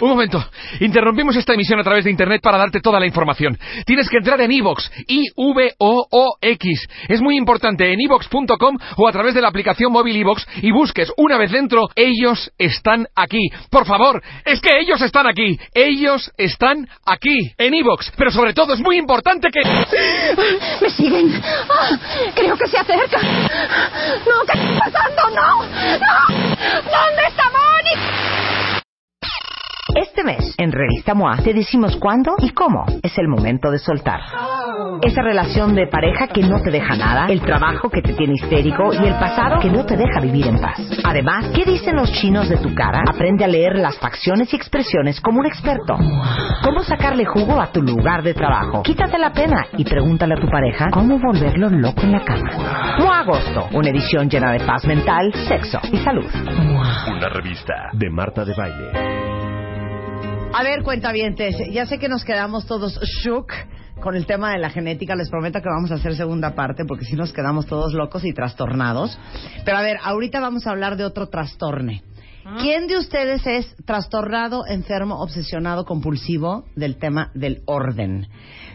Un momento. Interrumpimos esta emisión a través de Internet para darte toda la información. Tienes que entrar en iVox, I-V-O-O-X. Es muy importante en iVox.com o a través de la aplicación móvil iVox y busques una vez dentro, ellos están aquí. Por favor, es que ellos están aquí. Ellos están aquí, en iVox. Pero sobre todo es muy importante que... ¡Me siguen! Ah, creo que se acercan. ¡No! ¿Qué está pasando? ¡No! En Revista MOA, te decimos cuándo y cómo es el momento de soltar. Esa relación de pareja que no te deja nada, el trabajo que te tiene histérico y el pasado que no te deja vivir en paz. Además, ¿qué dicen los chinos de tu cara? Aprende a leer las facciones y expresiones como un experto. ¿Cómo sacarle jugo a tu lugar de trabajo? Quítate la pena y pregúntale a tu pareja cómo volverlo loco en la cama. MOA Agosto, una edición llena de paz mental, sexo y salud. Una revista de Marta de Baile. A ver, cuentavientes, ya sé que nos quedamos todos shook con el tema de la genética. Les prometo que vamos a hacer segunda parte porque si nos quedamos todos locos y trastornados. Pero a ver, ahorita vamos a hablar de otro trastorne. ¿Quién de ustedes es trastornado, enfermo, obsesionado, compulsivo del tema del orden?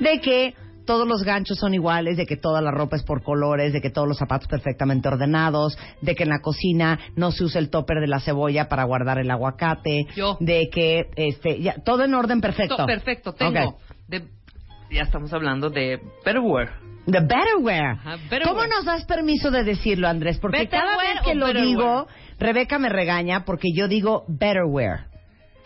De que todos los ganchos son iguales, de que toda la ropa es por colores, de que todos los zapatos perfectamente ordenados, de que en la cocina no se usa el topper de la cebolla para guardar el aguacate, Yo. de que este ya, todo en orden perfecto. To- perfecto, tengo. De- ya estamos hablando de Betterware. The Betterware. Ajá, Betterware. ¿Cómo nos das permiso de decirlo, Andrés? Porque cada vez que lo Betterware? digo, Rebeca me regaña porque yo digo Betterware.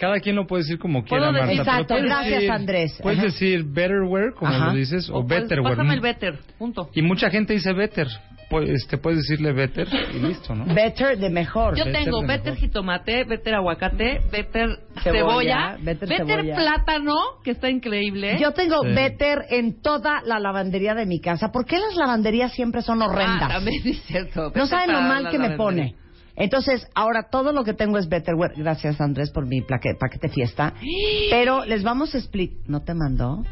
Cada quien lo puede decir como quiera, Puedo Marta. decir- pero Exacto, puedes gracias, decir- Andrés. Puedes Ajá. decir betterware, como Ajá. lo dices, o, pues, betterware. Pásame el better, punto. Y mucha gente dice better. Pues, este, puedes decirle better y listo, ¿no? Better de mejor. Yo Better tengo de better mejor. jitomate, better aguacate, better Cebolla, cebolla, better better, cebolla. plátano, que está increíble. Yo tengo Sí. Better en toda la lavandería de mi casa. ¿Por qué las lavanderías siempre son horrendas? Ah, también es cierto. No Better saben lo para mal la que me pone. Entonces, ahora todo lo que tengo es Betterware. Gracias, Andrés, por mi plaque- paquete fiesta. Pero les vamos a explicar... ¿No te mandó?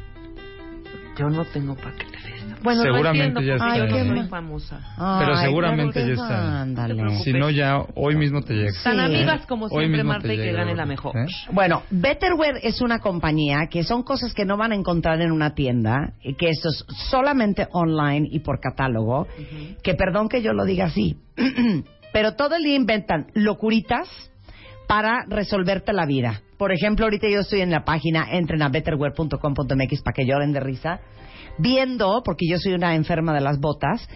Yo no tengo paquete fiesta. Seguramente ya porque está. yo Ay, no qué soy ma- famosa. Pero seguramente ya está. Ándale. Si no, ya hoy mismo te llega. Tan Sí. amigas como siempre, Marta, y que gane la ¿eh? mejor. Bueno, Betterware es una compañía que son cosas que no van a encontrar en una tienda, y que esto es solamente online y por catálogo, que perdón que yo lo diga así, pero todo el día inventan locuritas para resolverte la vida. Por ejemplo, ahorita yo estoy en la página, entren a betterware.com.mx para que lloren de risa, viendo, porque yo soy una enferma de las botas,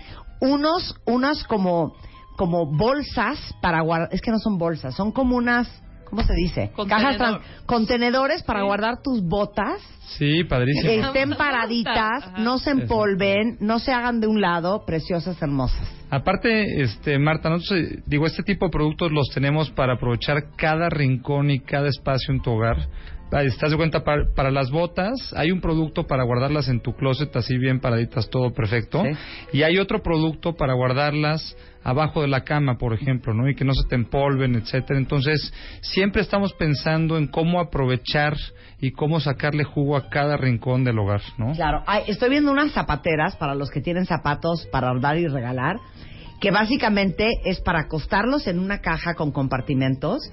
unos, unas como, como bolsas para guardar, es que no son bolsas, son como unas, ¿cómo se dice? Contenedor. Cajas trans- contenedores para Sí. guardar tus botas, Sí, padrísimo. que estén paraditas, no se empolven, no se hagan de un lado, preciosas, hermosas. Aparte, este, Marta, nosotros, eh, digo, este tipo de productos los tenemos para aprovechar cada rincón y cada espacio en tu hogar. ¿Estás de cuenta? Para, para las botas, hay un producto para guardarlas en tu closet así bien paraditas, todo perfecto. Sí. Y hay otro producto para guardarlas abajo de la cama, por ejemplo, ¿no? Y que no se te empolven, etcétera. Entonces, siempre estamos pensando en cómo aprovechar y cómo sacarle jugo a cada rincón del hogar, ¿no? Claro, ay, estoy viendo unas zapateras para los que tienen zapatos para dar y regalar, que básicamente es para acostarlos en una caja con compartimentos.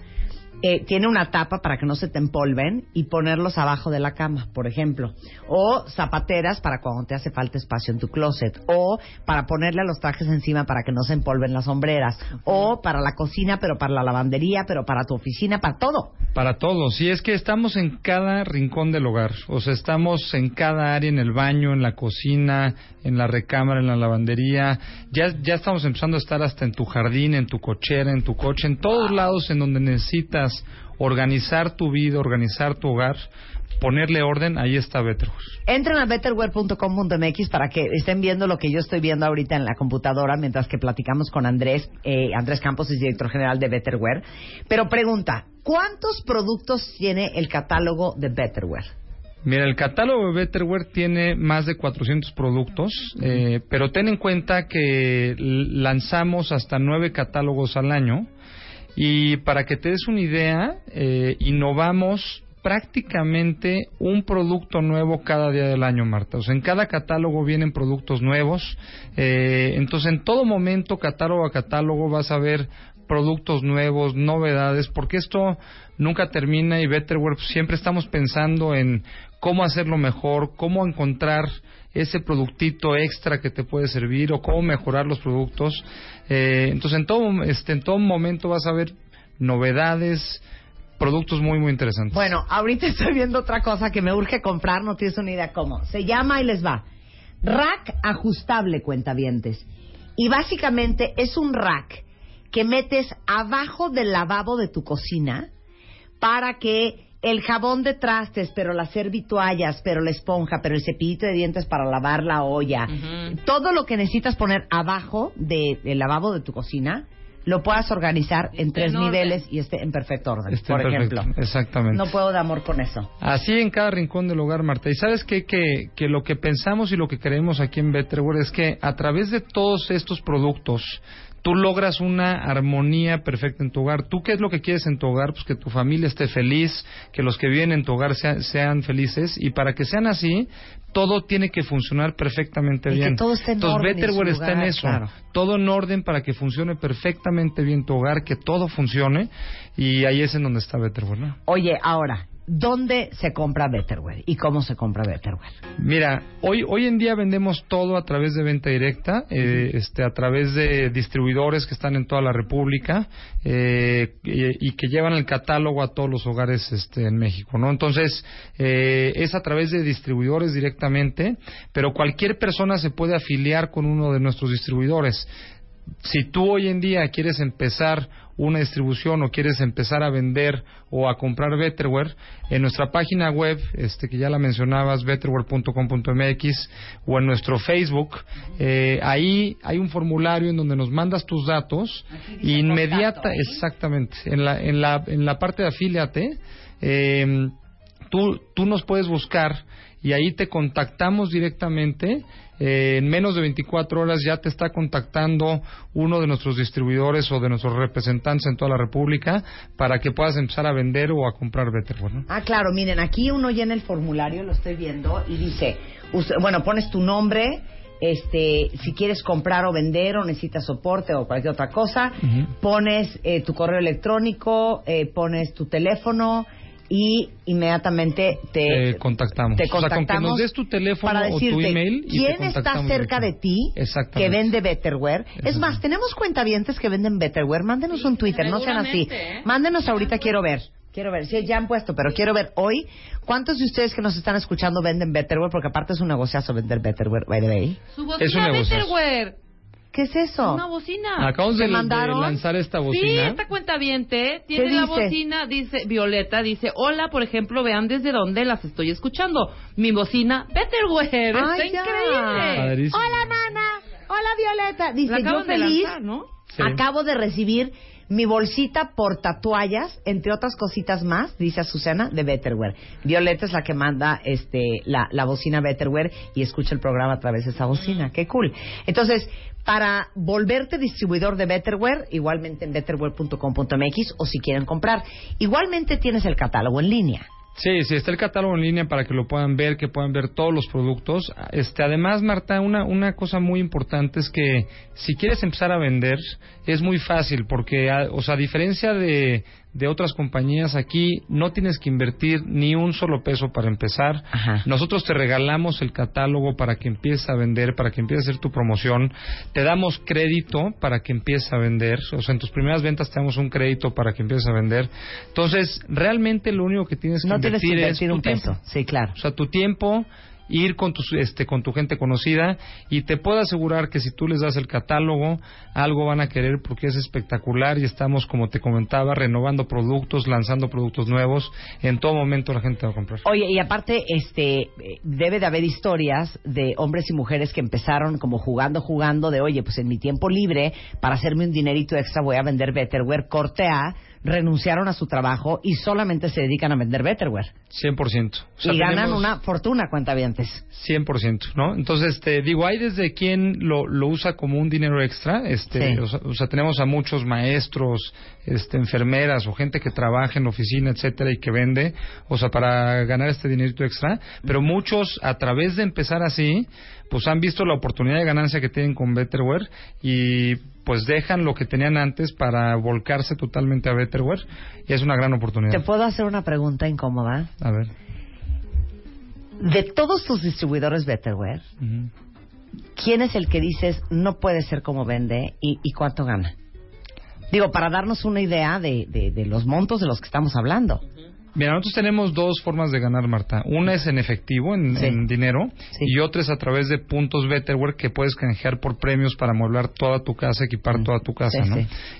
Eh, tiene una tapa para que no se te empolven y ponerlos abajo de la cama, por ejemplo. O zapateras para cuando te hace falta espacio en tu closet. O para ponerle los trajes encima para que no se empolven las sombreras. O para la cocina, pero para la lavandería, pero para tu oficina, para todo. Para todos, y es que estamos en cada rincón del hogar, o sea, estamos en cada área, en el baño, en la cocina, en la recámara, en la lavandería, ya, ya estamos empezando a estar hasta en tu jardín, en tu cochera, en tu coche, en todos lados en donde necesitas organizar tu vida, organizar tu hogar, ponerle orden, ahí está Betterware. Entren a betterware.com.mx para que estén viendo lo que yo estoy viendo ahorita en la computadora mientras que platicamos con Andrés. Eh, Andrés Campos es director general de Betterware. Pero pregunta, ¿cuántos productos tiene el catálogo de Betterware? Mira, el catálogo de Betterware tiene más de 400 productos, eh, pero ten en cuenta que lanzamos hasta nueve catálogos al año y para que te des una idea, eh, innovamos prácticamente un producto nuevo cada día del año, Marta. O sea, en cada catálogo vienen productos nuevos. eh, entonces, en todo momento, catálogo a catálogo, vas a ver productos nuevos, novedades, porque esto nunca termina y Betterware pues, siempre estamos pensando en cómo hacerlo mejor, cómo encontrar ese productito extra que te puede servir o cómo mejorar los productos. Eh, entonces, en todo, este, en todo momento vas a ver novedades, productos muy, muy interesantes. Bueno, ahorita estoy viendo otra cosa que me urge comprar, no tienes una idea cómo. Se llama y les va. Rack ajustable, cuentavientes. Y básicamente es un rack que metes abajo del lavabo de tu cocina para que el jabón de trastes, pero las servituallas, pero la esponja, pero el cepillito de dientes para lavar la olla, todo lo que necesitas poner abajo de- del lavabo de tu cocina, lo puedas organizar en tres en niveles y esté en perfecto orden, Este, por perfecto, ejemplo. Exactamente. No puedo de amor con eso. Así en cada rincón del hogar, Marta. Y sabes qué? que, que lo que pensamos y lo que creemos aquí en Betterware es que a través de todos estos productos tú logras una armonía perfecta en tu hogar. ¿Tú qué es lo que quieres en tu hogar? Pues que tu familia esté feliz, que los que viven en tu hogar sean, sean felices y para que sean así, todo tiene que funcionar perfectamente Y que bien. todo esté en Entonces orden en Betterware su está en eso. claro. Todo en orden para que funcione perfectamente bien tu hogar, que todo funcione y ahí es en donde está Betterware, ¿no? Oye, ahora, ¿dónde se compra Betterware y cómo se compra Betterware? Mira, hoy hoy en día vendemos todo a través de venta directa, eh, este, a través de distribuidores que están en toda la República eh, y, y que llevan el catálogo a todos los hogares este, en México, ¿no? Entonces eh, es a través de distribuidores directamente, pero cualquier persona se puede afiliar con uno de nuestros distribuidores si tú hoy en día quieres empezar una distribución o quieres empezar a vender o a comprar Betterware, en nuestra página web, este que ya la mencionabas, betterware.com.mx o en nuestro Facebook, eh, ahí hay un formulario en donde nos mandas tus datos y inmediata, exactamente, en la, en la, en la parte de afíliate, eh, tú, tú nos puedes buscar y ahí te contactamos directamente. Eh, en menos de 24 horas ya te está contactando uno de nuestros distribuidores o de nuestros representantes en toda la República para que puedas empezar a vender o a comprar Betterware. ¿no? Ah, claro, miren, aquí uno llena el formulario, lo estoy viendo, y dice, us- bueno, pones tu nombre, este, si quieres comprar o vender o necesitas soporte o cualquier otra cosa, pones eh, tu correo electrónico, eh, pones tu teléfono y inmediatamente te, Te contactamos. te O sea, con que contactamos nos des tu teléfono para o tu decirte email y te quién está contactamos cerca de ti que vende Betterware. Es más, tenemos cuentavientes que venden Betterware. Mándenos un Twitter, no sean así. ¿eh? Mándenos ahorita, quiero ver. Quiero ver, sí, ya han puesto, pero quiero ver hoy cuántos de ustedes que nos están escuchando venden Betterware, porque aparte es un negociazo vender Betterware, by the way. Su Es un. Betterware. ¿Qué es eso? Una bocina. Acabamos ¿Te de, lanzar esta Sí, bocina. esta cuenta viente tiene ¿Qué la dice? bocina, dice Violeta, dice, hola, por ejemplo, vean desde dónde las estoy escuchando. Mi bocina Betterware, está ya. increíble. Padrísimo. Hola, mana. Hola, Violeta. Dice, yo acaban de feliz. lanzar, ¿no? Sí. Acabo de recibir mi bolsita portatoallas, entre otras cositas más, dice Azucena, de Betterware. Violeta es la que manda este la, la bocina Betterware y escucha el programa a través de esa bocina. Qué cool. Entonces, para volverte distribuidor de Betterware, igualmente en betterware.com.mx o si quieren comprar. Igualmente tienes el catálogo en línea. Sí, sí, está el catálogo en línea para que lo puedan ver, que puedan ver todos los productos. Este, además, Marta, una, una cosa muy importante es que si quieres empezar a vender, es muy fácil, porque, a- o sea, a diferencia de, de otras compañías, aquí no tienes que invertir ni un solo peso para empezar. Ajá. Nosotros te regalamos el catálogo para que empieces a vender, para que empieces a hacer tu promoción. Te damos crédito para que empieces a vender. O sea, en tus primeras ventas te damos un crédito para que empieces a vender. Entonces, realmente lo único que tienes que No tienes que invertir, es un tu tiempo. peso. Sí, claro. O sea, tu tiempo, ir con tu, este, con tu gente conocida y te puedo asegurar que si tú les das el catálogo, algo van a querer porque es espectacular y estamos, como te comentaba, renovando productos, lanzando productos nuevos. En todo momento la gente va a comprar. Oye, y aparte, este, debe de haber historias de hombres y mujeres que empezaron como jugando, jugando, de oye, pues en mi tiempo libre, para hacerme un dinerito extra, voy a vender Betterware. Corte A, renunciaron a su trabajo y solamente se dedican a vender Betterware. 100%. O sea, y ganan una fortuna, cuentavientes. 100%, ¿no? Entonces, te digo, hay desde quien lo, lo usa como un dinero extra, este, Sí. o, sea, o sea, tenemos a muchos maestros, este, enfermeras o gente que trabaja en la oficina, etcétera, y que vende, o sea, para ganar este dinerito extra, pero muchos, a través de empezar así, pues han visto la oportunidad de ganancia que tienen con Betterware y pues dejan lo que tenían antes para volcarse totalmente a Betterware y es una gran oportunidad. ¿Te puedo hacer una pregunta incómoda? A ver. De todos tus distribuidores Betterware. ¿quién es el que dices no puede ser como vende y, y cuánto gana? Digo, para darnos una idea de, de- de los montos de los que estamos hablando. Mira, nosotros tenemos dos formas de ganar, Marta. Una es en efectivo, en, Sí. en dinero, Sí. y otra es a través de puntos Betterware que puedes canjear por premios para amueblar toda tu casa, equipar Mm. toda tu casa, Sí, ¿no?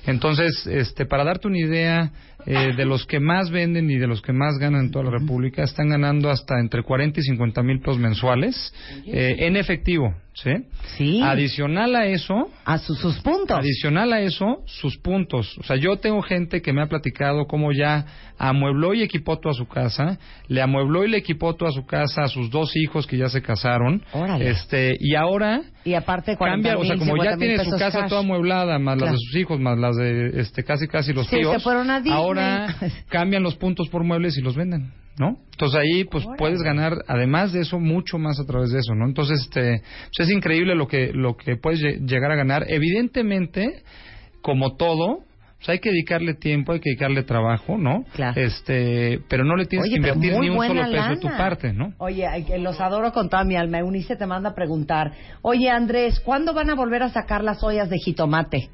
Entonces, este, para darte una idea eh, de los que más venden y de los que más ganan en toda la República, están ganando hasta entre 40 y 50 mil pesos mensuales eh, en efectivo, ¿sí? Sí. Adicional a eso, A sus, sus puntos. Adicional a eso, sus puntos. O sea, yo tengo gente que me ha platicado cómo ya amuebló y equipó toda su casa, le amuebló y le equipó toda su casa a sus dos hijos que ya se casaron. Órale. Este, y ahora Y aparte 40 cambia, o sea, como ya 50 mil tiene su casa cash. toda amueblada, más las Claro. de sus hijos, más las de este casi casi los Sí, tíos. se fueron a Disney. Ahora cambian los puntos por muebles y los venden. ¿No? Entonces ahí pues Órale. puedes ganar además de eso mucho más a través de eso, ¿no? Entonces este pues, es increíble lo que lo que puedes lle- llegar a ganar. Evidentemente, como todo, pues hay que dedicarle tiempo, hay que dedicarle trabajo, ¿no? Claro. Este, pero no le tienes Oye, que invertir ni un solo peso de tu parte, ¿no? Oye, los adoro con toda mi alma. Eunice te manda a preguntar, oye Andrés, ¿cuándo van a volver a sacar las ollas de jitomate?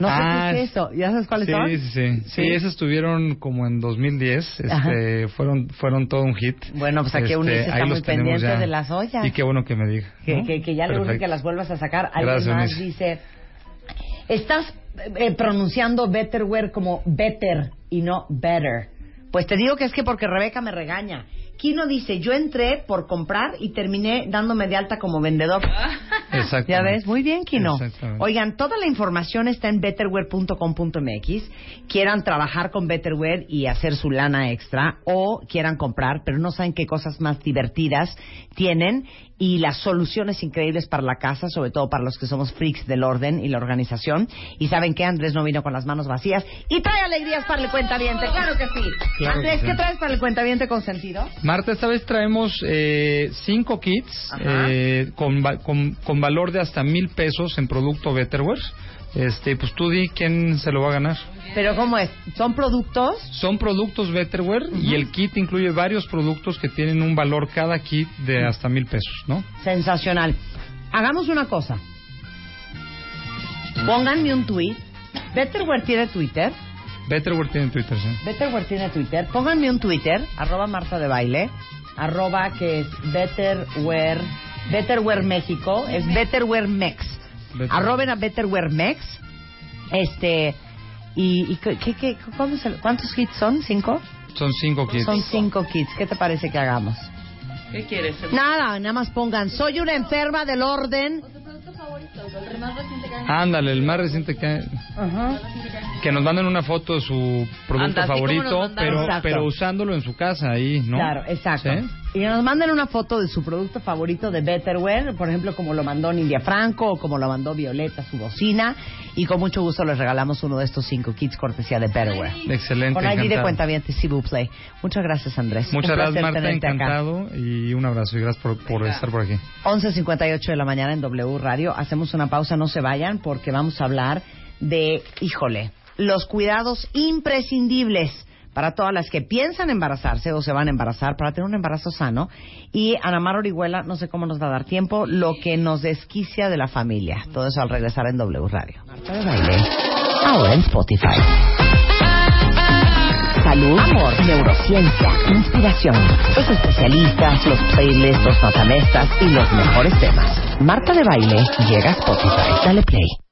No sé Ah, qué es eso. ¿Ya sabes cuáles sí, son? Sí, sí, sí. ¿Sí? esas estuvieron como en 2010, Ajá. este, fueron fueron todo un hit. Bueno, pues aquí Este, Eunice está muy pendiente ya. de las ollas. Y qué bueno que me diga. Que, ¿no? que, que ya le urge Perfecto. que las vuelvas a sacar. Alguien Gracias, más dice, estás eh, pronunciando Betterware como better y no better. Pues te digo que es que porque Rebeca me regaña. Kino dice, yo entré por comprar y terminé dándome de alta como vendedor. Exactamente. Ya ves, muy bien, Kino. Oigan, toda la información está en betterware.com.mx. Quieran trabajar con Betterware y hacer su lana extra o quieran comprar, pero no saben qué cosas más divertidas tienen y las soluciones increíbles para la casa, sobre todo para los que somos freaks del orden y la organización. Y saben que Andrés no vino con las manos vacías y trae alegrías para el cuentaviente, claro que sí. Claro Andrés, que sí. ¿qué traes para el cuentaviente consentido? Marta, esta vez traemos eh, cinco kits eh, con, va- con, con valor de hasta mil pesos en producto Betterware. Este, pues tú di quién se lo va a ganar. Pero ¿cómo es? ¿Son productos? Son productos Betterware y el kit incluye varios productos que tienen un valor cada kit de hasta mil pesos, ¿no? Sensacional. Hagamos una cosa. Pónganme un tweet. Betterware tiene Twitter. Betterware tiene Twitter, sí. Betterware tiene Twitter. Pónganme un Twitter. Arroba Marta de Baile. Arroba que es Betterware. Betterware México. Es Betterware Mex. Betterware. Arroben a Betterware Mex. Este. ¿Y, y qué, qué- qué- cómo se- cuántos hits son? ¿Cinco? Son cinco kits. Son cinco kits. ¿Qué te parece que hagamos? ¿Qué quieres? Nada, nada más pongan. Soy una enferma del orden. Ándale, el más reciente que, que nos manden una foto de su producto Anda, favorito, pero, Exacto. pero usándolo en su casa ahí, ¿no? Claro, exacto. ¿Sí? Y nos manden una foto de su producto favorito de Betterware, por ejemplo, como lo mandó Nidia Franco o como lo mandó Violeta, su bocina. Y con mucho gusto les regalamos uno de estos cinco kits cortesía de Betterware. Excelente, Con ID de cuenta bien, Play. Muchas gracias, Andrés. Muchas Un gracias, Marta, acá. encantado y un abrazo y gracias por, por estar por aquí. 11.58 de la mañana en W Radio. Hacemos una pausa, no se vayan, porque vamos a hablar de, híjole, los cuidados imprescindibles para todas las que piensan embarazarse o se van a embarazar para tener un embarazo sano. Y Ana Mar Orihuela, no sé cómo nos va a dar tiempo, lo que nos desquicia de la familia. Todo eso al regresar en W Radio. Marta de Baile, ahora en Spotify. Salud, amor, neurociencia, inspiración, los especialistas, los playlists, los notamestas y los mejores temas. Marta de Baile llega a Spotify. Dale play.